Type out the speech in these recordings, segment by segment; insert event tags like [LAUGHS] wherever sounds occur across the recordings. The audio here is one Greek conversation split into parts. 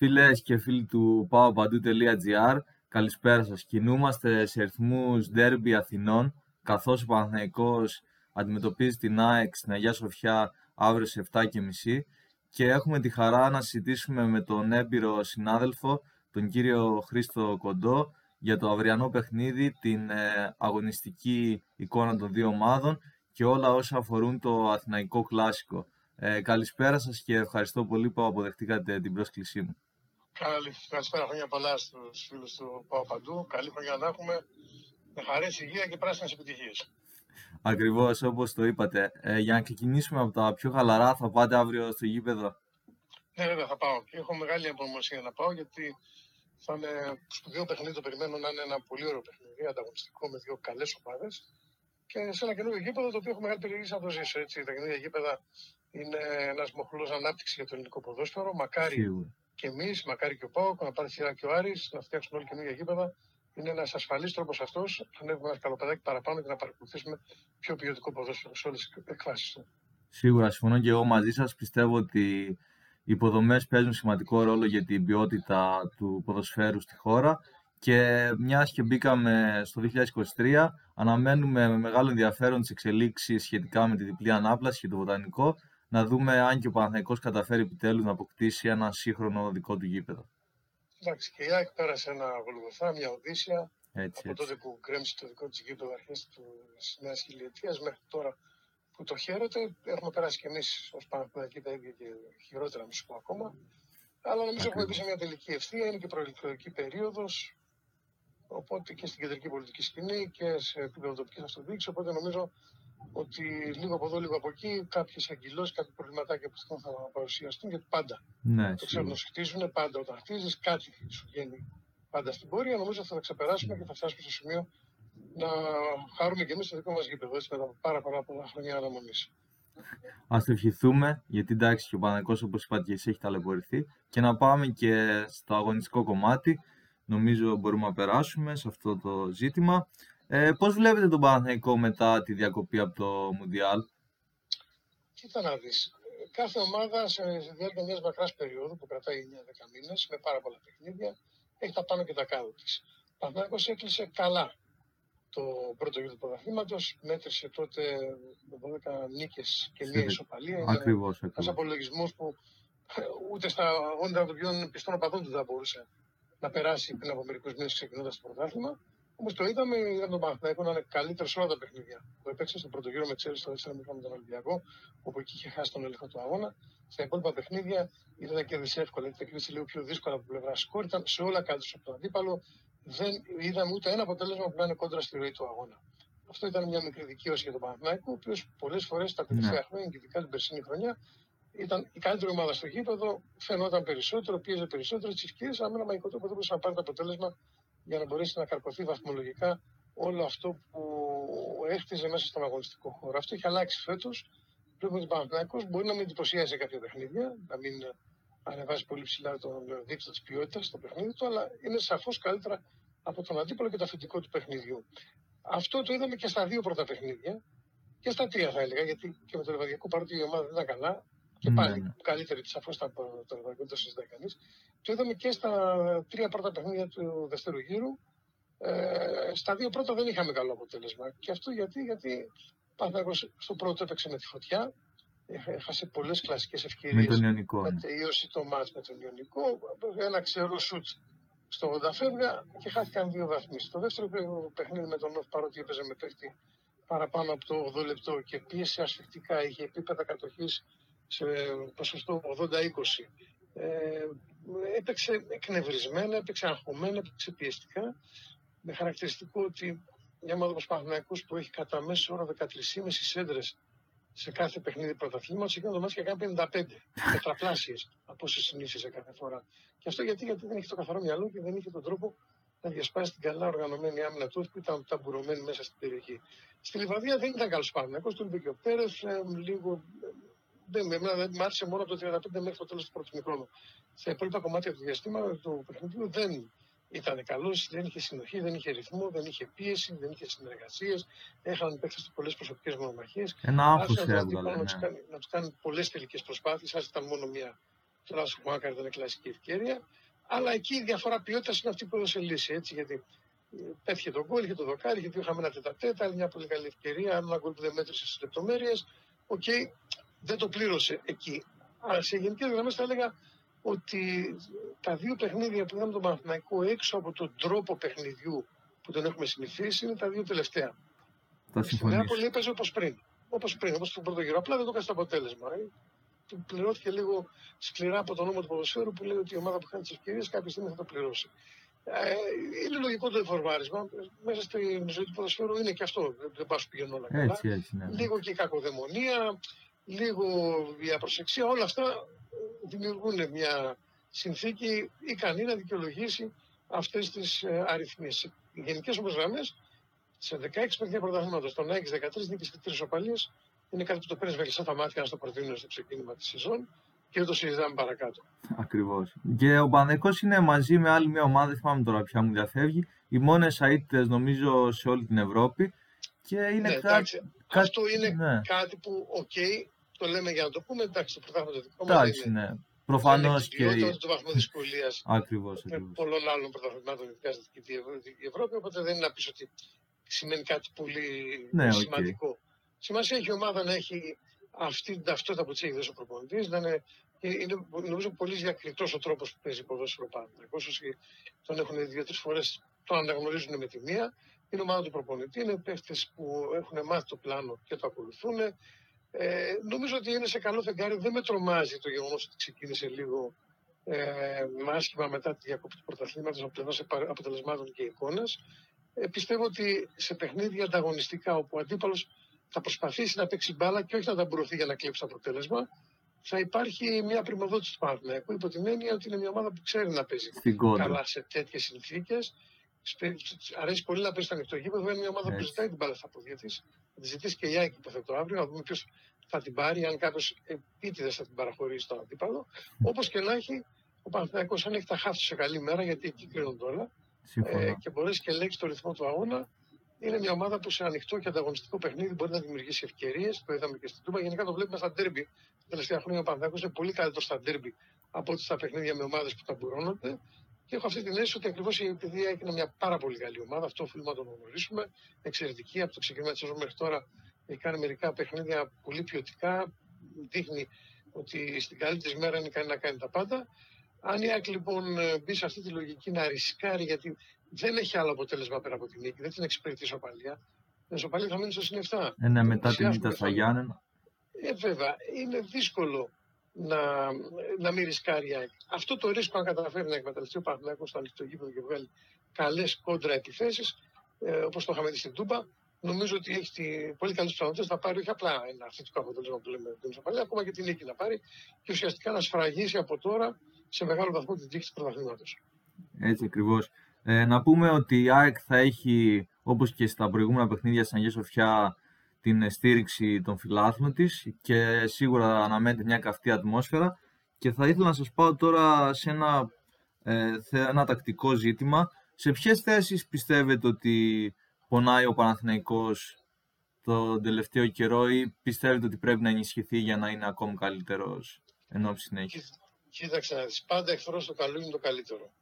Φίλες και φίλοι του παοπαντού.gr, καλησπέρα σας. Κινούμαστε σε ρυθμούς ντέρμπι Αθηνών, καθώς ο Παναθηναϊκός αντιμετωπίζει την ΑΕΚ στην Αγία Σοφιά αύριο σε 7.30 και έχουμε τη χαρά να συζητήσουμε με τον έμπειρο συνάδελφο, τον κύριο Χρήστο Κοντό, για το αυριανό παιχνίδι, την ε, αγωνιστική εικόνα των δύο ομάδων και όλα όσα αφορούν το αθηναϊκό κλάσικο. Ε, καλησπέρα σας και ευχαριστώ πολύ που αποδεχτήκατε την πρόσκλησή μου. Καλησπέρα, χρόνια πολλά στους φίλους του Πάω Παντού. Καλή χρονιά να έχουμε με χαρές, υγεία και πράσινες επιτυχίες. Ακριβώς όπως το είπατε. Ε, για να ξεκινήσουμε από τα πιο χαλαρά, θα πάτε αύριο στο γήπεδο. Ναι, βέβαια θα πάω. Και έχω μεγάλη απομονωσία να πάω γιατί θα είναι σπουδαίο παιχνίδι. Το περιμένω να είναι ένα πολύ ωραίο παιχνίδι, ανταγωνιστικό με δύο καλές ομάδες. Και σε ένα καινούργιο γήπεδο το οποίο έχω μεγάλη περιέργεια να το ζήσω. Έτσι. Τα καινούργια γήπεδα είναι ένας μοχλός ανάπτυξης για το ελληνικό ποδόσφαιρο. Μακάρι Σίγουρα. Και εμείς, μακάρι και ο Πάοκ, να πάρει σειρά και ο Άρης, να φτιάξουμε όλοι καινούργια γήπεδα. Είναι ένας ασφαλής τρόπος αυτός να ανέβουμε ένα καλοπεδάκι παραπάνω και να παρακολουθήσουμε πιο ποιοτικό ποδόσφαιρο σε όλες τις εκφάσεις του. Σίγουρα, συμφωνώ και εγώ μαζί σας. Πιστεύω ότι οι υποδομές παίζουν σημαντικό ρόλο για την ποιότητα του ποδοσφαίρου στη χώρα και μιας και μπήκαμε στο 2023, αναμένουμε με μεγάλο ενδιαφέρον τις εξελίξεις σχετικά με τη διπλή ανάπλαση και το βοτανικό, να δούμε αν και ο Παναθηναϊκός καταφέρει επιτέλους να αποκτήσει ένα σύγχρονο δικό του γήπεδο. Εντάξει, και η ΑΕΚ πέρασε ένα Γολγοθά, μια Οδύσσια, έτσι, από έτσι. τότε που κρέμισε το δικό της γήπεδο αρχές της νέας χιλιετίας μέχρι τώρα που το χαίρεται. Έχουμε περάσει κι εμείς ως Παναθηναϊκοί τα ίδια και χειρότερα, να σου πω ακόμα. Αλλά νομίζω έχουμε μπει σε μια τελική ευθεία, είναι και προεκλογική περίοδος. Οπότε και στην κεντρική πολιτική σκηνή και σε επίπεδο τοπικής αυτοδιοίκηση. Οπότε νομίζω ότι λίγο από εδώ, λίγο από εκεί, κάποιες αγκυλώσει, κάποια προβληματάκια που θα παρουσιαστούν γιατί πάντα ναι, το ξέρουν να σου χτίζουν. Πάντα όταν χτίζει, κάτι σου βγαίνει πάντα στην πορεία. Νομίζω ότι θα τα ξεπεράσουμε και θα φτάσουμε στο σημείο να χαρούμε και εμείς το δικό μας γήπεδο έτσι, μετά από πάρα, πάρα πολλά χρόνια αναμονής. Α το ευχηθούμε, γιατί εντάξει και ο Παναγικός, όπως είπατε και εσύ, έχει ταλαιπωρηθεί. Και να πάμε και στο αγωνιστικό κομμάτι. Νομίζω μπορούμε να περάσουμε σε αυτό το ζήτημα. Ε, Πώς βλέπετε τον Παναθηναϊκό μετά τη διακοπή από το Μουντιάλ, Κοίτα να δεις. Κάθε ομάδα σε διάρκεια μια μακράς περίοδου που κρατάει 9-10 μήνες με πάρα πολλά παιχνίδια έχει τα πάνω και τα κάτω της. Ο Παναθηναϊκός έκλεισε καλά το πρώτο γύρο του πρωταθλήματος. Μέτρησε τότε 12 νίκες και μία ισοπαλία. Ακριβώς. Ένας απολογισμός που ε, ούτε στα όνειρα των πιο πιστών οπαδών του δεν μπορούσε να περάσει πριν από μερικούς μήνες ξεκινώντας το πρωτάθλημα. Όμως το είδαμε, είδαμε τον Παναθηναϊκό να είναι καλύτερο σε όλα τα παιχνίδια που έπαιξε στον πρώτο γύρο με Τσέλη στο 4 με τον Ολυμπιακό, όπου εκεί είχε χάσει τον έλεγχο του αγώνα. Στα υπόλοιπα παιχνίδια ήταν να κέρδισε εύκολα, ήταν κέρδισε λίγο πιο δύσκολα από πλευρά σκόρ. Ήταν σε όλα κάτω από τον αντίπαλο δεν είδαμε ούτε ένα αποτέλεσμα που να είναι κόντρα στη ροή του αγώνα. Αυτό ήταν μια μικρή δικαίωση για τον Παναθηναϊκό, ο οποίος πολλές φορές τα τελευταία ναι. χρόνια και ειδικά την περσίνη χρονιά ήταν η καλύτερη ομάδα στο γήπεδο, φαινόταν περισσότερο, πίεζε περισσότερο τι ευκαιρίε, αλλά με ένα μαγικό τρόπο δεν μπορούσε να πάρει το αποτέλεσμα για να μπορέσει να καρποθεί βαθμολογικά όλο αυτό που έχτιζε μέσα στον αγωνιστικό χώρο. Αυτό έχει αλλάξει φέτος. Βλέπουμε ότι ο Παναθηναϊκός μπορεί να μην εντυπωσιάζει σε κάποια παιχνίδια, να μην ανεβάζει πολύ ψηλά τον δείκτη της ποιότητας στο παιχνίδι του, αλλά είναι σαφώς καλύτερα από τον αντίπαλο και το αφεντικό του παιχνιδιού. Αυτό το είδαμε και στα δύο πρώτα παιχνίδια και στα τρία θα έλεγα, γιατί και με το Λεβαδιακό παρότι η ομάδα δεν ήταν καλά, και πάλι mm. καλύτερη σαφώς ήταν το Λεβαδιακό, δεν το συζητάει κανεί. Το είδαμε και στα τρία πρώτα παιχνίδια του δεύτερου γύρου. Ε, στα δύο πρώτα δεν είχαμε καλό αποτέλεσμα. Και αυτό γιατί, γιατί στο πρώτο έπαιξε με τη φωτιά, έχασε πολλές κλασικές ευκαιρίες. Με τον Ιωνικό. Με τελείωση το μάτς με τον Ιωνικό. Ένα ξερό σουτ στο 80 φεύγα και χάθηκαν δύο βαθμοί. Στο δεύτερο παιχνίδι με τον Νοφ, παρότι έπαιζε με παίχτη παραπάνω από το 8 λεπτό και πίεσε ασφιχτικά, είχε επίπεδα κατοχής σε ποσοστό 80-20. Ε, έπαιξε εκνευρισμένα, έπαιξε αγχωμένα, έπαιξε πιεστικά. Με χαρακτηριστικό ότι μια ομάδα όπως που έχει κατά μέσο όρο 13,5 σέντρες σε κάθε παιχνίδι πρωταθλήματος, εκείνο το μάτι και κάνει 55 τετραπλάσιες από όσες συνήθιζε κάθε φορά. Και αυτό γιατί, γιατί δεν είχε το καθαρό μυαλό και δεν είχε τον τρόπο να διασπάσει την καλά οργανωμένη άμυνα του που ήταν ταμπουρωμένη μέσα στην περιοχή. Στη Λιβαδία δεν ήταν καλός Παναγιακό, το είπε και ο Πέρες, ε, λίγο. Δεν, εμένα δεν μ' άρεσε μόνο από το 35 μέχρι το τέλος του πρώτου μικρόνου. Στα υπόλοιπα κομμάτια του διαστήματος του παιχνιδιού δεν ήταν καλός, δεν είχε συνοχή, δεν είχε ρυθμό, δεν είχε πίεση, δεν είχε συνεργασίες. Έχαναν οι παίκτες του πολλές προσωπικές μονομαχίες. Ένα άγχος έβγαλε. Ναι. Να τους κάνει, κάνει πολλές τελικές προσπάθειες, αν ήταν μόνο μία τουλάχιστον που ήταν η κλασική ευκαιρία. Αλλά εκεί η διαφορά ποιότητας είναι αυτή που έδωσε λύση. Έτσι, γιατί ε, πέτυχε το γκολ, είχε το δοκάρι, είχε δύο χαμένα τετ α τετ, άλλη μια πολύ καλή ευκαιρία. Άλλο ένα γκολ που δεν μέτρησε στις λεπτομέρειες. Ok, okay, δεν το πλήρωσε εκεί. Αλλά σε γενικές γραμμές θα έλεγα ότι τα δύο παιχνίδια που είδαμε τον Παναθηναϊκό έξω από τον τρόπο παιχνιδιού που τον έχουμε συνηθίσει είναι τα δύο τελευταία. Θα συμφωνήσω. Στην έπαιζε όπως πριν. Όπως πριν, όπως τον πρώτο γύρο. Απλά δεν το έκανε στο αποτέλεσμα. Ε. Πληρώθηκε λίγο σκληρά από τον νόμο του ποδοσφαίρου που λέει ότι η ομάδα που χάνει τις ευκαιρίες κάποια στιγμή θα το πληρώσει. Ε, είναι λογικό το εφορμάρισμα. Μέσα στη ζωή του ποδοσφαίρου είναι και αυτό. Δεν πας πηγαίνουν όλα καλά. Έτσι, έτσι, ναι. Λίγο και η κακοδαιμονία, λίγο η απροσεξία. Όλα αυτά δημιουργούν μια συνθήκη ικανή να δικαιολογήσει αυτές τις ε, αριθμίε. Οι γενικές όμως γραμμές σε 16 παιχνίδια πρωταθλήματος, το να έχεις 13 νίκες και 3 ισοπαλίες, είναι κάτι που το παίρνεις με τα μάτια να στο προτείνουν στο ξεκίνημα της σεζόν και δεν το συζητάμε παρακάτω. Ακριβώς. Και ο Παναθηναϊκός είναι μαζί με άλλη μια ομάδα, δεν θυμάμαι τώρα ποια μου διαφεύγει, οι μόνες αήττητες νομίζω σε όλη την Ευρώπη. Και είναι ναι, κάτι, Αυτό είναι ναι. κάτι που, ok, okay, το λέμε για να το πούμε, εντάξει, το πρωτάθλημα το δικό μας. Εντάξει, ναι. Προφανώς και. Είναι το βαθμό δυσκολίας [LAUGHS] Ακριβώς. πολλών άλλων πρωταθλημάτων, ειδικά στην Δυτική Ευρώπη. Οπότε δεν είναι να πεις ότι σημαίνει κάτι πολύ ναι, σημαντικό. Okay. Σημασία έχει η ομάδα να έχει αυτή την ταυτότητα που της έχει δώσει ο προπονητής, να είναι, είναι νομίζω πολύ διακριτός ο τρόπος που παίζει ποδόσφαιρο πάντα. Όσοι τον έχουν δύο-τρεις φορές, το αναγνωρίζουν με τη μία. Είναι ομάδα του προπονητή, είναι παίχτε που έχουν μάθει το πλάνο και το ακολουθούν. Ε, νομίζω ότι είναι σε καλό φεγγάρι. Δεν με τρομάζει το γεγονός ότι ξεκίνησε λίγο ε, άσχημα μετά τη διακοπή του πρωταθλήματος από πλευράς αποτελεσμάτων και εικόνα. Ε, πιστεύω ότι σε παιχνίδια ανταγωνιστικά όπου ο αντίπαλος θα προσπαθήσει να παίξει μπάλα και όχι να ταμπουρωθεί για να κλέψει το αποτέλεσμα, θα υπάρχει μια πρημοδότηση του Παναθηναϊκού υπό την έννοια ότι είναι μια ομάδα που ξέρει να παίζει καλά σε τέτοιες συνθήκες. Αρέσει πολύ να παίζει στο ανοιχτό γήπεδο. Είναι μια ομάδα που ζητάει την μπάλα στα πόδια της. Θα τη ζητήσει και η Άκη υποθέτω αύριο, να δούμε ποιος θα την πάρει, αν κάποιος επίτηδες θα την παραχωρήσει στον αντίπαλο. Όπως και να έχει, ο Παναθηναϊκός αν έχει τα χάφη σε καλή μέρα, γιατί εκεί κρίνονται όλα, ε, και μπορέσει και ελέγξεις το ρυθμό του αγώνα, είναι μια ομάδα που σε ανοιχτό και ανταγωνιστικό παιχνίδι μπορεί να δημιουργήσει ευκαιρίες. Το είδαμε και στην Τούμπα. Γενικά το βλέπουμε στα ντέρμπι. Τα τελευταία χρόνια ο Παναθηναϊκός είναι πολύ καλύτερος στα ντέρμπι από ότι στα παιχνίδια με ομάδες που ταμπουρώνονται. Και έχω αυτή την αίσθηση ότι ακριβώς επειδή έγινε μια πάρα πολύ καλή ομάδα, αυτό οφείλουμε να το γνωρίσουμε. Εξαιρετική από το ξεκίνημα της μέχρι τώρα. Έχει κάνει μερικά παιχνίδια πολύ ποιοτικά. Δείχνει ότι στην καλύτερη μέρα είναι ικανή να κάνει τα πάντα. Αν η ΑΕΚ λοιπόν μπει σε αυτή τη λογική να ρισκάρει, γιατί δεν έχει άλλο αποτέλεσμα πέρα από την νίκη, δεν την εξυπηρετεί η Σοπαλία. Η Σοπαλία θα μείνει στο συν 7. Ε, ναι, μετά την ήττα στα Γιάννενα. Ε, βέβαια, είναι δύσκολο να, να μην ρισκάρει η ΑΕΚ. Αυτό το ρίσκο, αν καταφέρει να εκμεταλλευτεί ο Παναγιώτο στο ανοιχτό γήπεδο και βγάλει καλές κόντρα επιθέσεις, ε, όπως το είχαμε δει στην Τούμπα, νομίζω ότι έχει τη, πολύ καλέ πιθανότητες να πάρει όχι απλά ένα θετικό αποτέλεσμα που λέμε την Ισοπαλία, ακόμα και την νίκη να πάρει και ουσιαστικά να σφραγίσει από τώρα σε μεγάλο βαθμό την τύχη του πρωταθλήματο. Έτσι ακριβώς. Ε, να πούμε ότι η ΑΕΚ θα έχει, όπως και στα προηγούμενα παιχνίδια στην Αγία Σοφιά, την στήριξη των φιλάθλων της και σίγουρα αναμένεται μια καυτή ατμόσφαιρα. Και θα ήθελα να σας πάω τώρα σε ένα, ε, ένα τακτικό ζήτημα. Σε ποιες θέσεις πιστεύετε ότι πονάει ο Παναθηναϊκός το τελευταίο καιρό ή πιστεύετε ότι πρέπει να ενισχυθεί για να είναι ακόμη καλύτερος εν ώψη συνέχεια; Κοίταξε να δεις, πάντα εχθρός το καλό είναι το καλύτερο.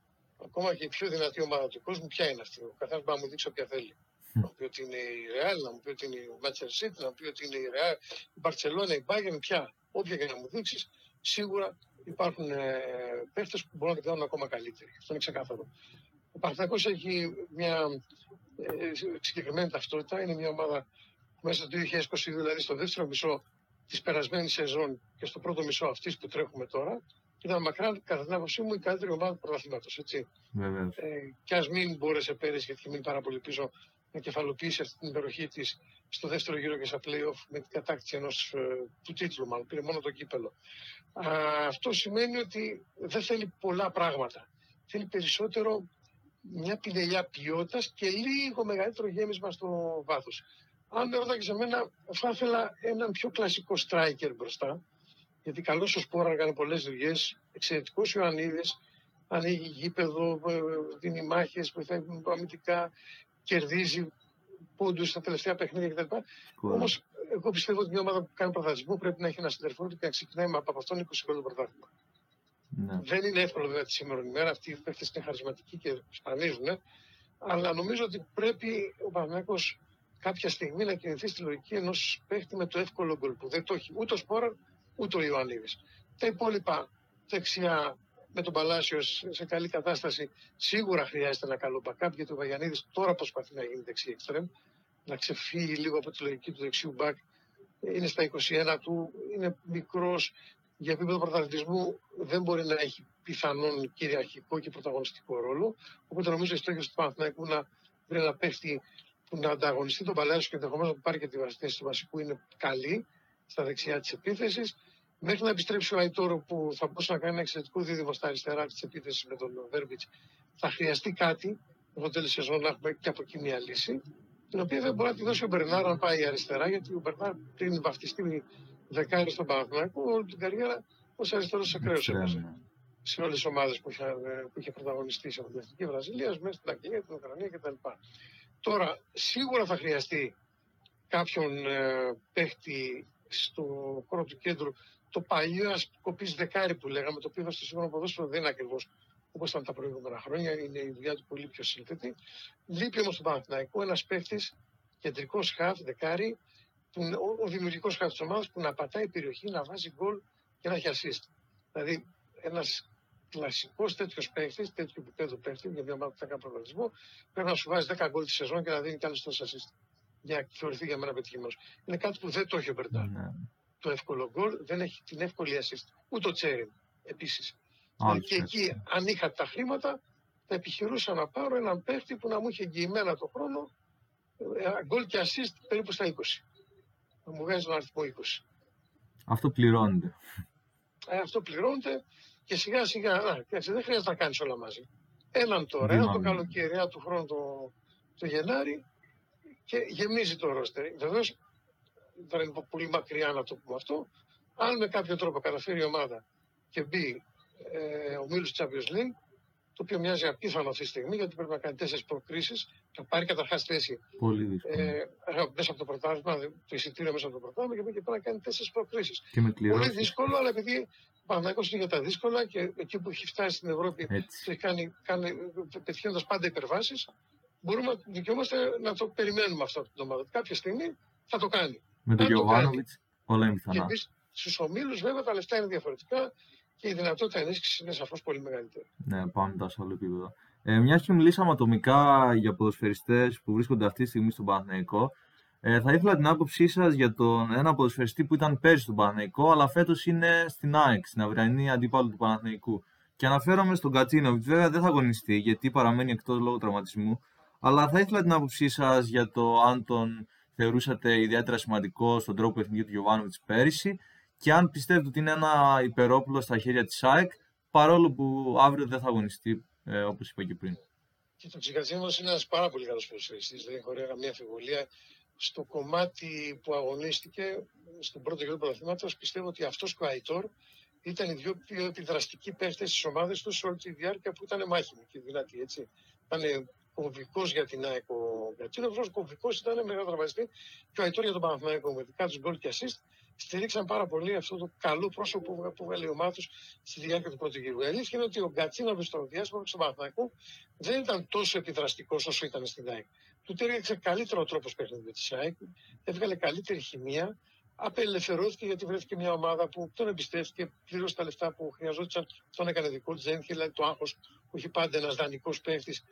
Ακόμα και η πιο δυνατή ομάδα του κόσμου, ποια είναι αυτή; Ο καθένας μπορεί να μου δείξει όποια θέλει. Να μου πει ότι είναι η Real, να μου πει ότι είναι η Manchester City, να μου πει ότι είναι η Real, η Barcelona, η Bayern, πια. Όποια και να μου δείξεις, σίγουρα υπάρχουν ε, παίχτες που μπορούν να την κάνουν ακόμα καλύτεροι. Αυτό είναι ξεκάθαρο. Ο Παναθηναϊκός έχει μια ε, συγκεκριμένη ταυτότητα. Είναι μια ομάδα που μέσα στο 2022, δηλαδή στο δεύτερο μισό της περασμένης σεζόν και στο πρώτο μισό αυτής που τρέχουμε τώρα, ήταν μακράν, κατά την άποψή μου, η καλύτερη ομάδα του πρωταθλήματος. Ε, και ας μην μπόρεσε πέρυσι, γιατί είχε μείνει πάρα πολύ πίσω, να κεφαλοποιήσει αυτή την υπεροχή της στο δεύτερο γύρο και στα playoff με την κατάκτηση ενός ε, του τίτλου, μάλλον πήρε μόνο το κύπελο. Α, αυτό σημαίνει ότι δεν θέλει πολλά πράγματα. Θέλει περισσότερο μια πινελιά ποιότητας και λίγο μεγαλύτερο γέμισμα στο βάθος. Αν με ρωτάει σε μένα, θα ήθελα έναν πιο κλασικό striker μπροστά, γιατί καλός ο Σπόρα έκανε πολλές δουλειές. Εξαιρετικός Ιωαννίδης, ανοίγει γήπεδο, ε, δίνει μάχες, βοηθάει αμυντικά, κερδίζει πόντους στα τελευταία παιχνίδια κτλ. Όμως, εγώ πιστεύω ότι μια ομάδα που κάνει πρωταθλητισμό πρέπει να έχει ένα συντερφό και να ξεκινάει από αυτόν 20 χρόνια πρωτάθλημα. Ναι. Δεν είναι εύκολο βέβαια τη σήμερα ημέρα. Αυτοί οι παίχτε είναι χαρισματικοί και σπανίζουν. Αλλά νομίζω ότι πρέπει ο Παναγιώτο κάποια στιγμή να κινηθεί στη λογική ενός παίχτη με το εύκολο γκολ που δεν το έχει ούτε ο Σπόρα ούτε ο Ιωαννίδης. Τα υπόλοιπα δεξιά με τον Παλάσιο σε καλή κατάσταση σίγουρα χρειάζεται ένα καλό backup γιατί ο Βαγιανίδης τώρα προσπαθεί να γίνει δεξί εξτρέμ, να ξεφύγει λίγο από τη λογική του δεξιού back. Είναι στα 21 του, είναι μικρός για επίπεδο πρωταθλητισμού δεν μπορεί να έχει πιθανόν κυριαρχικό και πρωταγωνιστικό ρόλο. Οπότε νομίζω η στόχη του Παναθηναϊκού να βρει ένα παίχτη που να ανταγωνιστεί τον Παλάσιο και ενδεχομένως να πάρει και τη θέση του βασικού είναι καλή στα δεξιά της επίθεσης. Μέχρι να επιστρέψει ο Αϊτόρο που θα μπορούσε να κάνει ένα εξαιρετικό δίδυμο στα αριστερά της επίθεσης με τον Βέρμπιτς, θα χρειαστεί κάτι το τέλος σεζόν να έχουμε και από εκεί μια λύση. Την οποία δεν μπορεί να τη δώσει ο Μπερνάρ αν πάει αριστερά, γιατί ο Μπερνάρ πριν βαφτιστεί δεκάρι στον Παναθηναϊκό, όλη την καριέρα ως αριστερός ακραίος σε όλες τις ομάδες που, που είχε πρωταγωνιστεί σε Εθνική Βραζιλία, μέσα στην Αγγλία, την Ουκρανία κτλ. Τώρα, σίγουρα θα χρειαστεί κάποιον ε, παίχτη στο χώρο του κέντρου το παλιό α κοπή δεκάρι που λέγαμε, το οποίο στο σύγχρονο ποδόσφαιρο δεν είναι ακριβώς όπως ήταν τα προηγούμενα χρόνια, είναι η δουλειά του πολύ πιο σύνθετη. Λείπει όμως τον Παναθηναϊκό ένας παίχτη κεντρικός χαφ, δεκάρι, που, ο, ο δημιουργικός χαφ της ομάδας που να πατάει περιοχή, να βάζει γκολ και να έχει assist. Δηλαδή, ένας κλασικός τέτοιος παίχτη, τέτοιο επίπεδο παίχτη, για μια ομάδα που θα κάνει προγραμματισμό, πρέπει να σου βάζει 10 γκολ τη σεζόν και να δίνει κι άλλες τόσες assist. Για να θεωρηθεί για μένα πετυχημένος. Είναι κάτι που δεν το έχει ο Μπερντάρ. Ναι. Το εύκολο γκολ δεν έχει την εύκολη assist. Ούτε ο Τσέριν επίσης. Και εκεί, αν είχα τα χρήματα, θα επιχειρούσα να πάρω έναν παίχτη που να μου είχε εγγυημένα το χρόνο ε, γκολ και assist περίπου στα 20. Να μου βγάζει τον αριθμό 20. Αυτό πληρώνεται. Ε, αυτό πληρώνεται και σιγά σιγά, α, δεν χρειάζεται να κάνεις όλα μαζί. Έναν τώρα, έναν το καλοκαίρι, του χρόνου το, το Γενάρη και γεμίζει το ρόστερ. Βεβαίως δεν είναι πολύ μακριά να το πούμε αυτό. Αν με κάποιο τρόπο καταφέρει η ομάδα και μπει ε, ο Μίλου Champions League, το οποίο μοιάζει απίθανο αυτή τη στιγμή, γιατί πρέπει να κάνει τέσσερις προκρίσεις, να πάρει καταρχάς θέση Πολύ ε, μέσα από το πρωτάθλημα, το εισιτήριο μέσα από το πρωτάθλημα και πρέπει να κάνει τέσσερις προκρίσεις. Πολύ δύσκολο, αλλά επειδή Παναγιώ είναι για τα δύσκολα και εκεί που έχει φτάσει στην Ευρώπη και κάνει, κάνει, πετυχαίνοντας πάντα υπερβάσεις, μπορούμε να δικαιούμαστε να το περιμένουμε αυτό την ομάδα. Κάποια στιγμή θα το κάνει. Με τον Γιωβάνοβιτς όλα είναι πιθανά. Και στους ομίλους, βέβαια, τα λεφτά είναι διαφορετικά και η δυνατότητα ενίσχυσης είναι σαφώς πολύ μεγαλύτερη. Ναι, πάμε μετά σε άλλο επίπεδο. Ε, Μια και μιλήσαμε ατομικά για ποδοσφαιριστές που βρίσκονται αυτή τη στιγμή στον Παναθηναϊκό, ε, θα ήθελα την άποψή σας για τον ένα ποδοσφαιριστή που ήταν πέρσι στον Παναθηναϊκό, αλλά φέτος είναι στην ΑΕΚ, στην αυριανή αντίπαλο του Παναθηναϊκού. Και αναφέρομαι στον Κατσίνοβιτς. Βέβαια δεν θα αγωνιστεί γιατί παραμένει εκτός λόγω τραυματισμού. Αλλά θα ήθελα την άποψή σας για το αν τον θεωρούσατε ιδιαίτερα σημαντικό στον τρόπο εθνική του Γιωβάνοβιτς πέρυσι και αν πιστεύετε ότι είναι ένα υπερόπλο στα χέρια της ΑΕΚ, παρόλο που αύριο δεν θα αγωνιστεί, ε, όπως είπα και πριν. Και το Τσικατζίνο είναι ένας πάρα πολύ καλός ποδοσφαιριστής, δεν έχω καμία αμφιβολία. Στο κομμάτι που αγωνίστηκε, στον πρώτο γύρο του πρωταθλήματος, πιστεύω ότι αυτός και ο Αϊτόρ ήταν οι δύο πιο επιδραστικοί παίχτε της ομάδας τους σε όλη τη διάρκεια που ήταν μάχημοι και δυνατοί. Έτσι. Ήταν κομβικός για την ΑΕΚ ο Γκατσίνο, κομβικός ήταν μεγάλο τραυματιστή και ο Αϊτόρ για τον Παναθηναϊκό με δικά τους γκολ και assist στηρίξαν πάρα πολύ αυτό το καλό πρόσωπο που έβγαλε ο Μάθο στη διάρκεια του πρώτου γύρου. Η αλήθεια είναι ότι ο Γκατσίνοβι στο διάστημα του Παναθηναϊκού δεν ήταν τόσο επιδραστικός όσο ήταν στην ΑΕΚ. Του τέριαξε καλύτερο τρόπος παιχνίδι με τη ΑΕΚ, έβγαλε καλύτερη χημεία, απελευθερώθηκε γιατί βρέθηκε μια ομάδα που τον εμπιστεύτηκε, πλήρωσε τα λεφτά που χρειαζόταν, τον έκανε δικό του, δεν είχε δηλαδή το άγχος που έχει πάντα ένας δανεικός παίχτης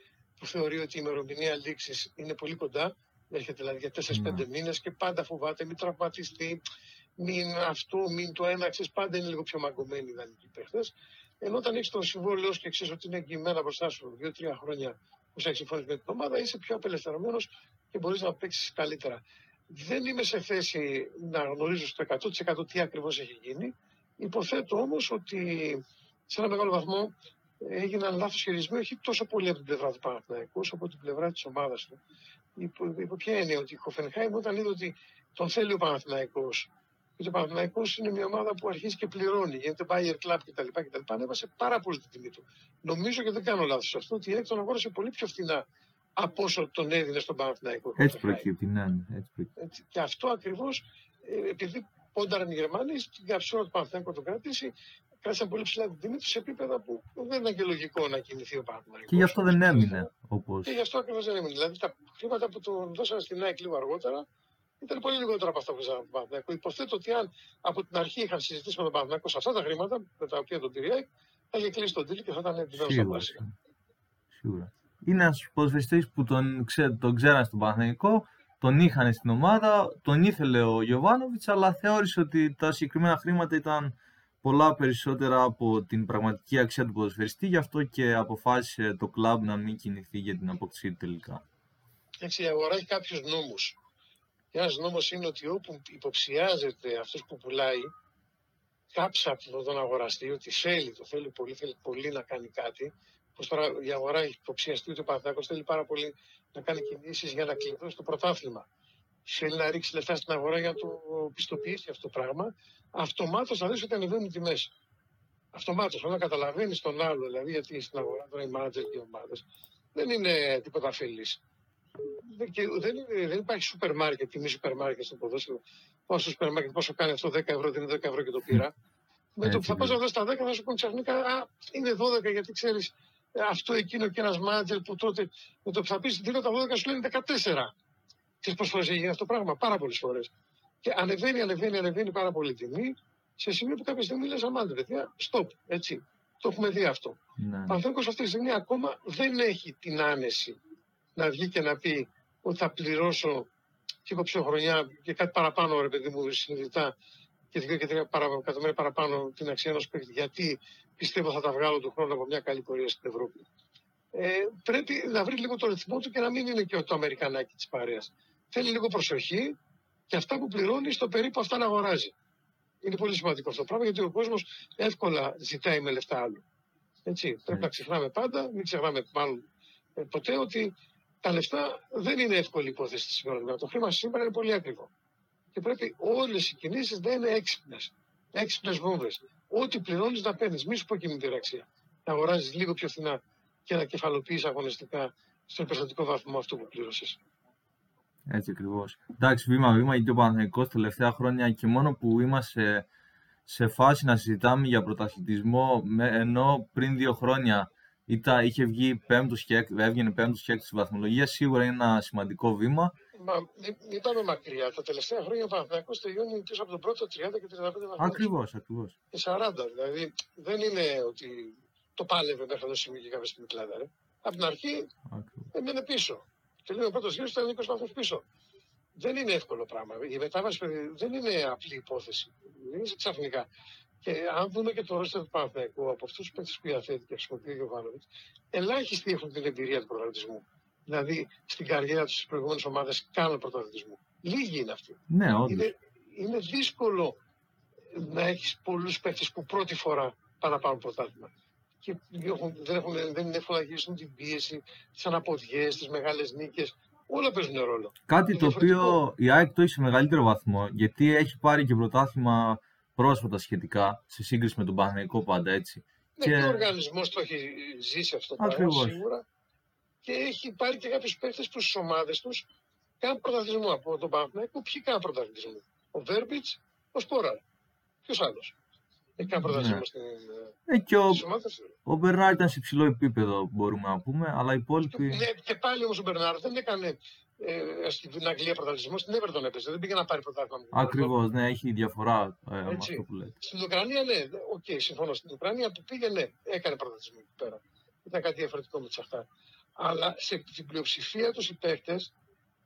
που θεωρεί ότι η ημερομηνία λήξης είναι πολύ κοντά. Έρχεται δηλαδή για 4-5 ναι. μήνες και πάντα φοβάται, μην τραυματιστεί, μην αυτό, μην το ένα, ξέρεις, πάντα είναι λίγο πιο μαγκωμένοι οι ιδανικοί παίχτες. Ενώ όταν έχεις το συμβόλαιο και ξέρεις ότι είναι εγγυημένα μπροστά σου δύο-τρία χρόνια που σε έχεις συμφωνήσει με την ομάδα, είσαι πιο απελευθερωμένος και μπορείς να παίξεις καλύτερα. Δεν είμαι σε θέση να γνωρίζω στο 100% τι ακριβώς έχει γίνει. Υποθέτω όμως ότι σε ένα μεγάλο βαθμό έγιναν λάθος χειρισμοί, όχι τόσο πολύ από την πλευρά του Παναθηναϊκού, όσο από την πλευρά της ομάδας του. Υπό, υπό ποια έννοια ότι η Χοφενχάιμ όταν είδε ότι τον θέλει ο Παναθηναϊκός και ο Παναθυναϊκό είναι μια ομάδα που αρχίζει και πληρώνει. Γίνεται buyer club κτλ. κτλ. Ανέβασε πάρα πολύ την τιμή του. Νομίζω και δεν κάνω λάθος σε αυτό ότι η ΑΕΚ τον αγόρασε πολύ πιο φθηνά από όσο τον έδινε στον Παναθηναϊκό. Έτσι προκύπτει, ναι, ναι. Έτσι προκύπτει. Και αυτό ακριβώς ε, επειδή πόνταραν οι Γερμανοί, στην καψούρα του Παναθηναϊκού τον κρατήσει, κράτησαν πολύ ψηλά την τιμή του σε επίπεδα που δεν ήταν και λογικό να κινηθεί ο Παναθηναϊκός. Και γι' αυτό δεν έμεινε. Όπως... Και γι' αυτό ακριβώς δεν έμεινε. Δηλαδή τα χρήματα που τον δώσανε στην ΑΕΚ λίγο αργότερα ήταν πολύ λιγότερα από αυτά που ζητάνε τον Παναθηναϊκό. Υποθέτω ότι αν από την αρχή είχαν συζητήσει με τον Παναθηναϊκό σε αυτά τα χρήματα με τα οποία τον πήρε η ΑΕΚ, θα είχε κλείσει τον τίλι και θα ήταν εντυμένο στα πλάσια. Σίγουρα. Είναι ένας ποδοσφαιριστής που τον, ξέ, τον ξέραν στον Παναθηναϊκό, τον είχαν στην ομάδα, τον ήθελε ο Γιωβάνοβιτς, αλλά θεώρησε ότι τα συγκεκριμένα χρήματα ήταν πολλά περισσότερα από την πραγματική αξία του ποδοσφαιριστή, γι' αυτό και αποφάσισε το κλαμπ να μην κινηθεί για την απόκτησή τελικά. Έτσι, η αγορά έχει κάποιους νόμους. Ένας νόμος είναι ότι όπου υποψιάζεται αυτός που πουλάει, κάψα από τον αγοραστή ότι θέλει, το θέλει πολύ, θέλει πολύ να κάνει κάτι. Πώ τώρα η αγορά έχει υποψιαστεί ότι ο Παναθυνάκο θέλει πάρα πολύ να κάνει κινήσεις για να κλειδώσει το πρωτάθλημα. Θέλει να ρίξει λεφτά στην αγορά για να το πιστοποιήσει αυτό το πράγμα. Αυτομάτως θα δεις ότι ανεβαίνουν οι τιμές. Αυτομάτως. Όταν καταλαβαίνεις τον άλλο, δηλαδή γιατί στην αγορά τώρα οι μάνατζερ και οι ομάδες δεν είναι τίποτα αφελής. Δεν, δεν, δεν υπάρχει σούπερ μάρκετ, τιμή σούπερ μάρκετ στο ποδόσφαιρο. Πόσο σούπερ μάρκετ, πόσο κάνει αυτό 10 ευρώ, δεν είναι 10 ευρώ και το πήρα. Με το που θα πα να δώσει τα 10 θα σου πούνε ξαφνικά, α, είναι 12 γιατί ξέρεις αυτό, εκείνο και ένας μάτζερ που τότε με το που θα πεις δίνω τα 12 σου λένε 14. Τι πώ φορές έγινε αυτό το πράγμα, πάρα πολλές φορές. Και ανεβαίνει, ανεβαίνει, ανεβαίνει πάρα πολύ τιμή σε σημείο που κάποια στιγμή λες: Αμάντε, παιδιά, stop. Έτσι. Το έχουμε δει αυτό. Ναι. Πανθέκο αυτή τη στιγμή ακόμα δεν έχει την άνεση να βγει και να πει ότι θα πληρώσω και χρονιά και κάτι παραπάνω, ρε παιδί μου, συνειδητά και δύο και τρία εκατομμύρια παραπάνω την αξία ενός παίκτη, γιατί πιστεύω θα τα βγάλω του χρόνου από μια καλή πορεία στην Ευρώπη. Ε, πρέπει να βρει λίγο το ρυθμό του και να μην είναι και το Αμερικανάκι της παρέας. Θέλει λίγο προσοχή και αυτά που πληρώνει στο περίπου αυτά να αγοράζει. Είναι πολύ σημαντικό αυτό το πράγμα γιατί ο κόσμος εύκολα ζητάει με λεφτά άλλου. Έτσι. Πρέπει να ξεχνάμε πάντα, μην ξεχνάμε μάλλον ε, ποτέ ότι τα λεφτά δεν είναι εύκολη υπόθεση σήμερα. Το χρήμα σήμερα είναι πολύ ακριβό. Και πρέπει όλες οι κινήσεις να είναι έξυπνες. Έξυπνες βόμβες. Ό,τι πληρώνεις να παίρνεις. Μη σου πω κινητήρια αξία. Να αγοράζεις λίγο πιο φθηνά και να κεφαλοποιείς αγωνιστικά στον επιστοτικό βαθμό αυτό που πλήρωσες. Έτσι ακριβώς. Εντάξει, βήμα-βήμα, γιατί ο Παναθηναϊκός τελευταία χρόνια και μόνο που είμαστε σε φάση να συζητάμε για πρωταθλητισμό, ενώ πριν δύο χρόνια ήταν, είχε βγει πέμπτος και, έβγαινε πέμπτος και έκτος στη βαθμολογίας, σίγουρα είναι ένα σημαντικό βήμα. Μα μην πάμε μακριά. Τα τελευταία χρόνια ο Παναθηναϊκός τελειώνει πίσω από τον πρώτο 30 και 35 βαθμούς. Ακριβώς, ακριβώς. Και 40, δηλαδή δεν είναι ότι το πάλευε μέχρι το σημείο και κάποια στιγμή κλάδα. Από την αρχή έμενε πίσω. Τελείωνε ο πρώτος γύρος, ήταν 20 βαθμούς πίσω. Δεν είναι εύκολο πράγμα. Η μετάβαση δεν είναι απλή υπόθεση. Δεν είναι ξαφνικά. Και αν δούμε και το ρόστερ του Παναθηναϊκού από αυτούς τους παίκτες που διαθέτει και χρησιμοποιεί ο Γιωβάνοβιτς, ελάχιστοι έχουν την εμπειρία του πρωταθλητισμού. Δηλαδή στην καριέρα τους στις προηγούμενες ομάδες κάνουν πρωταθλητισμού. Λίγοι είναι αυτοί. Ναι, είναι, είναι δύσκολο να έχεις πολλούς παίκτες που πρώτη φορά πάνε να πάρουν πρωτάθλημα. Και δεν, έχουν, δεν είναι εύκολο να γυρίσουν την πίεση, τις αναποδιές, τις μεγάλες νίκες. Όλα παίζουν ρόλο. Κάτι το οποίο η ΑΕΚ το έχει σε μεγαλύτερο βαθμό, γιατί έχει πάρει και πρωτάθλημα πρόσφατα σχετικά, σε σύγκριση με τον Παναγενικό πάντα έτσι. Ναι, και, ο οργανισμός το έχει ζήσει αυτό το πράγμα σίγουρα. Και έχει πάρει και κάποιους παίχτε που στι ομάδες τους κάνουν πρωταθλητισμό από τον Παναθηναϊκό. Ποιοι κάνουν πρωταθλητισμό. Ο Βέρμπιτς, ο Σπόραρ. Ποιος άλλος. Έχει κάνει πρωταθλητισμό ναι. στην. Ε, και ο, ο Μπερνάρ ήταν σε υψηλό επίπεδο, μπορούμε να πούμε, αλλά οι υπόλοιποι. Ναι, και πάλι όμως ο Μπερνάρ δεν έκανε ε, στην Αγγλία πρωταθλητισμό, στην Everton έπαιζε. Δεν πήγε να πάρει πρωτάθλημα. Ακριβώς, ναι, έχει διαφορά ε, με αυτό που λέτε. Στην Ουκρανία, ναι, ok, okay, συμφωνώ. Στην Ουκρανία που πήγε, ναι, έκανε πρωταθλητισμό εκεί πέρα. Ήταν κάτι διαφορετικό με αυτά. Αλλά σε, στην πλειοψηφία τους οι παίκτες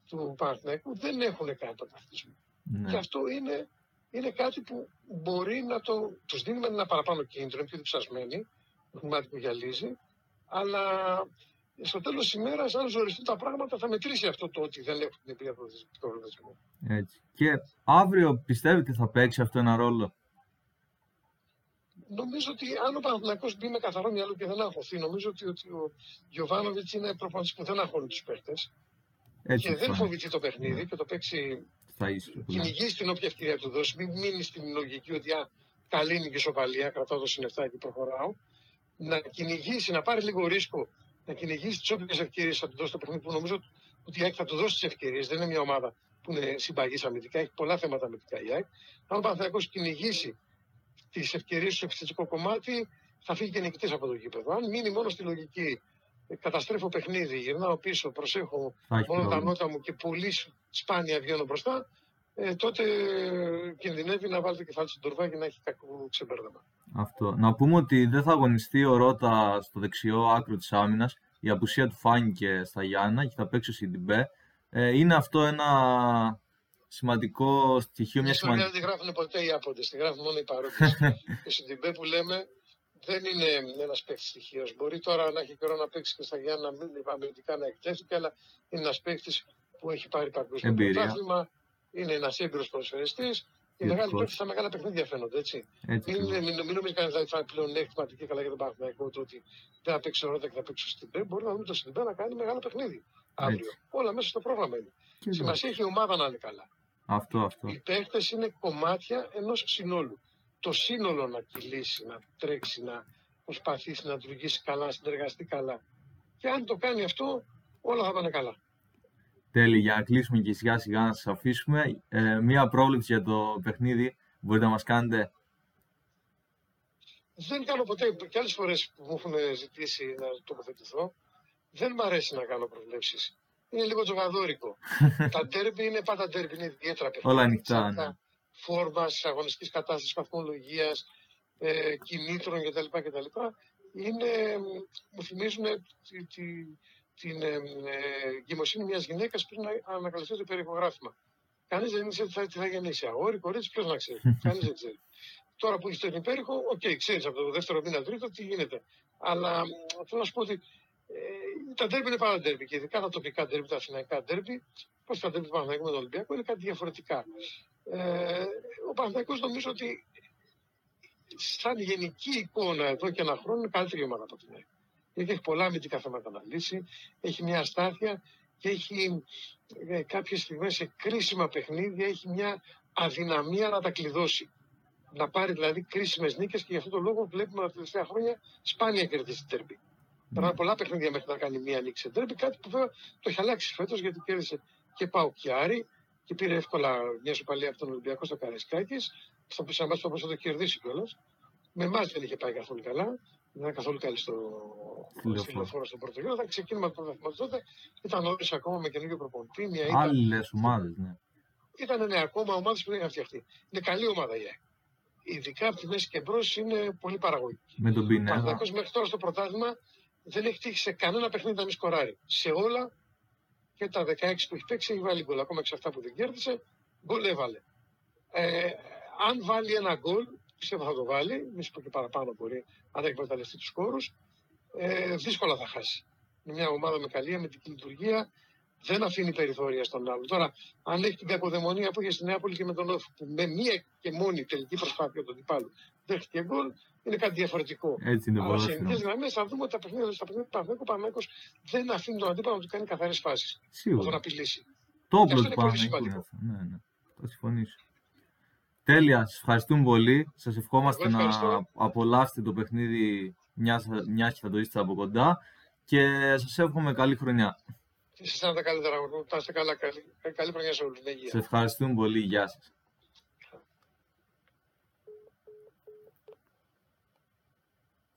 του Παναθηναϊκού δεν έχουν κάνει πρωταθλητισμό. Ναι. Και αυτό είναι, είναι κάτι που μπορεί να το. Τους δίνουμε ένα παραπάνω κίνητρο, είναι πιο διψασμένοι, έχουν μάτι που γυαλίζει, αλλά στο τέλος της ημέρας, αν ζοριστούν τα πράγματα, θα μετρήσει αυτό το ότι δεν έχουν την εμπειρία του οργανισμό. Έτσι. Και αύριο πιστεύετε θα παίξει αυτό ένα ρόλο; Νομίζω ότι αν ο Παναθηναϊκός μπει με καθαρό μυαλό και δεν αγχωθεί, νομίζω ότι, ότι ο Γιωβάνοβιτς είναι προπονητή που δεν αγχώνει τους παίχτε. Και δεν φοβηθεί το παιχνίδι και το παίξει. Κυνηγήσει την όποια ευκαιρία του δώσεις. Μην μείνεις στην λογική ότι α, καλή είναι και σοπαλία, κρατάω το συνεφτά και προχωράω. Να κυνηγήσει, να πάρεις λίγο ρίσκο να κυνηγήσει τις όποιες ευκαιρίες θα του δώσεις το παιχνίδι που νομίζω ότι η ΑΕΚ θα του δώσει τις ευκαιρίες. Δεν είναι μια ομάδα που είναι συμπαγής αμυντικά, έχει πολλά θέματα αμυντικά η ΑΕΚ. Αν ο Παναθυνακό κυνηγήσει τις ευκαιρίες στο επιθετικό κομμάτι, θα φύγει και νικητή από το γήπεδο. Αν μείνει μόνο στη λογική, ε, καταστρέφω παιχνίδι, γυρνάω πίσω, προσέχω μόνο τα νότα μου και πολύ σπάνια βγαίνω μπροστά, ε, τότε κινδυνεύει να βάλει το κεφάλι στον τουρβά και να έχει κακό ξεμπέρδεμα. Αυτό. Να πούμε ότι δεν θα αγωνιστεί ο Ρότα στο δεξιό άκρο της άμυνας. Η απουσία του φάνηκε στα Γιάννα και θα παίξει ο Σιντιμπέ. Ε, είναι αυτό ένα σημαντικό στοιχείο. Μια σημαντική... Δεν τη γράφουν ποτέ οι Άποντες, τη γράφουν μόνο οι παρόντες. [LAUGHS] ο Σιντιμπέ που λέμε δεν είναι ένας παίκτης στοιχείος. Μπορεί τώρα να έχει καιρό να παίξει και στα Γιάννα, να μην αμυντικά να εκτέθηκε, αλλά είναι ένας παίκτης που έχει πάρει παγκόσμιο πρωτάθλημα. Είναι ένας έμπειρος προσφερειστή. Οι μεγάλοι παίκτες στα μεγάλα παιχνίδια φαίνονται έτσι. έτσι μην, μην, μην νομίζεις κανείς ότι θα πλέον έκτημα και καλά για τον Παναθηναϊκό το ότι δεν θα παίξει ο Ρότα και θα παίξει ο Στιμπέ. Μπορεί να δούμε το Στιμπέ να κάνει μεγάλο παιχνίδι αύριο. Έτσι. Όλα μέσα στο πρόγραμμα είναι. Σημασία έχει η ομάδα να είναι καλά. Αυτό, αυτό. Οι παίκτες είναι κομμάτια ενός συνόλου το σύνολο να κυλήσει, να τρέξει, να προσπαθήσει να λειτουργήσει καλά, να συνεργαστεί καλά. Και αν το κάνει αυτό, όλα θα πάνε καλά. Τέλει, για να κλείσουμε και σιγά σιγά να σας αφήσουμε. Ε, μία πρόβλεψη για το παιχνίδι μπορείτε να μας κάνετε. Δεν κάνω ποτέ, και άλλες φορές που μου έχουν ζητήσει να τοποθετηθώ, δεν μου αρέσει να κάνω προβλέψεις. Είναι λίγο τζογαδόρικο. [LAUGHS] τα τέρμπι είναι πάντα τέρμπι, είναι ιδιαίτερα παιχνίδια. Όλα ανοιχτά. Ναι φόρμα, αγωνιστικής κατάστασης, βαθμολογίας, ε, κινήτρων κτλ. κτλ. Είναι, μου θυμίζουν τη, τη, την ε, ε, μιας γυναίκας πριν να ανακαλυφθεί το περιεχογράφημα. Κανείς δεν ξέρει τι θα, γεννήσει. Αγόρι, κορίτσι, ποιος να ξέρει. [LAUGHS] Κανείς δεν ξέρει. Τώρα που έχει τον υπέρηχο, ok, okay, ξέρεις από το δεύτερο μήνα, τρίτο τι γίνεται. Αλλά θέλω να σου πω ότι ε, τα ντέρμπι είναι πάντα ντέρμπι και ειδικά τα τοπικά ντέρμπι, τα αθηναϊκά ντέρμπι, όπως τα ντέρμπι του Παναθηναϊκού με τον Ολυμπιακό είναι κάτι διαφορετικά. Ε, ο Παναθηναϊκός νομίζω ότι σαν γενική εικόνα εδώ και ένα χρόνο είναι καλύτερη ομάδα από την Γιατί έχει πολλά αμυντικά θέματα να λύσει, έχει μια αστάθεια και έχει ε, κάποιες στιγμές σε κρίσιμα παιχνίδια έχει μια αδυναμία να τα κλειδώσει. Να πάρει δηλαδή κρίσιμες νίκες και γι' αυτό το λόγο βλέπουμε τα τελευταία χρόνια σπάνια κερδίσει τέρμπι. Mm. πολλά παιχνίδια μέχρι να κάνει μία νίκη σε τέρμπι, κάτι που βέβαια το έχει αλλάξει φέτος γιατί κέρδισε και Πάο και Άρη, και πήρε εύκολα μια σοπαλία από τον Ολυμπιακό στο Καραϊσκάκης, στο οποίο σαν το το κερδίσει κιόλας. Με εμάς δεν είχε πάει καθόλου καλά. Δεν ήταν καθόλου καλή στο λεωφόρο στο πρώτο γύρο. Όταν ξεκίνημα από το τότε ήταν νωρίς ακόμα με καινούργιο προπονητή. Άλλες ομάδες, ναι. Ήταν ναι, ακόμα ομάδες που δεν είχαν φτιαχτεί. Είναι καλή ομάδα η ΑΕΚ. Ειδικά από τη μέση και μπρος είναι πολύ παραγωγική. Με τον Πινέα. Ο μέχρι τώρα στο πρωτάθλημα δεν έχει τύχει σε κανένα παιχνίδι να μην σκοράρει. Σε όλα και τα 16 που έχει παίξει έχει βάλει γκολ. Ακόμα και σε αυτά που δεν κέρδισε, γκολ έβαλε. Ε, αν βάλει ένα γκολ, πιστεύω θα το βάλει, μη σου πω και παραπάνω μπορεί, αν δεν εκμεταλλευτεί τους κόρου, ε, δύσκολα θα χάσει. Είναι μια ομάδα με καλή αμυντική λειτουργία, δεν αφήνει περιθώρια στον άλλο. Τώρα, αν έχει την κακοδαιμονία που είχε στη Νέα Πόλη και με τον Όφη, που με μία και μόνη τελική προσπάθεια του αντιπάλου δέχτηκε γκολ, είναι κάτι διαφορετικό. Έτσι είναι Αλλά σε ελληνικέ γραμμές θα δούμε ότι τα παιχνίδια στα παιχνίδια του Παναγέκου δεν αφήνει τον αντίπαλο να του κάνει καθαρές φάσεις. Σίγουρα. Να απειλήσει. Το όπλο του Παναγέκου. Ναι, ναι. Θα συμφωνήσω. Τέλεια, σας ευχαριστούμε πολύ. Σας ευχόμαστε να απολαύσετε το παιχνίδι μιας και θα το είστε από κοντά και σας εύχομαι καλή χρονιά. Εσείς τα καλύτερα, να είστε καλά, καλή, καλή χρονιά σε όλους. Σε ευχαριστούμε πολύ, γεια σας.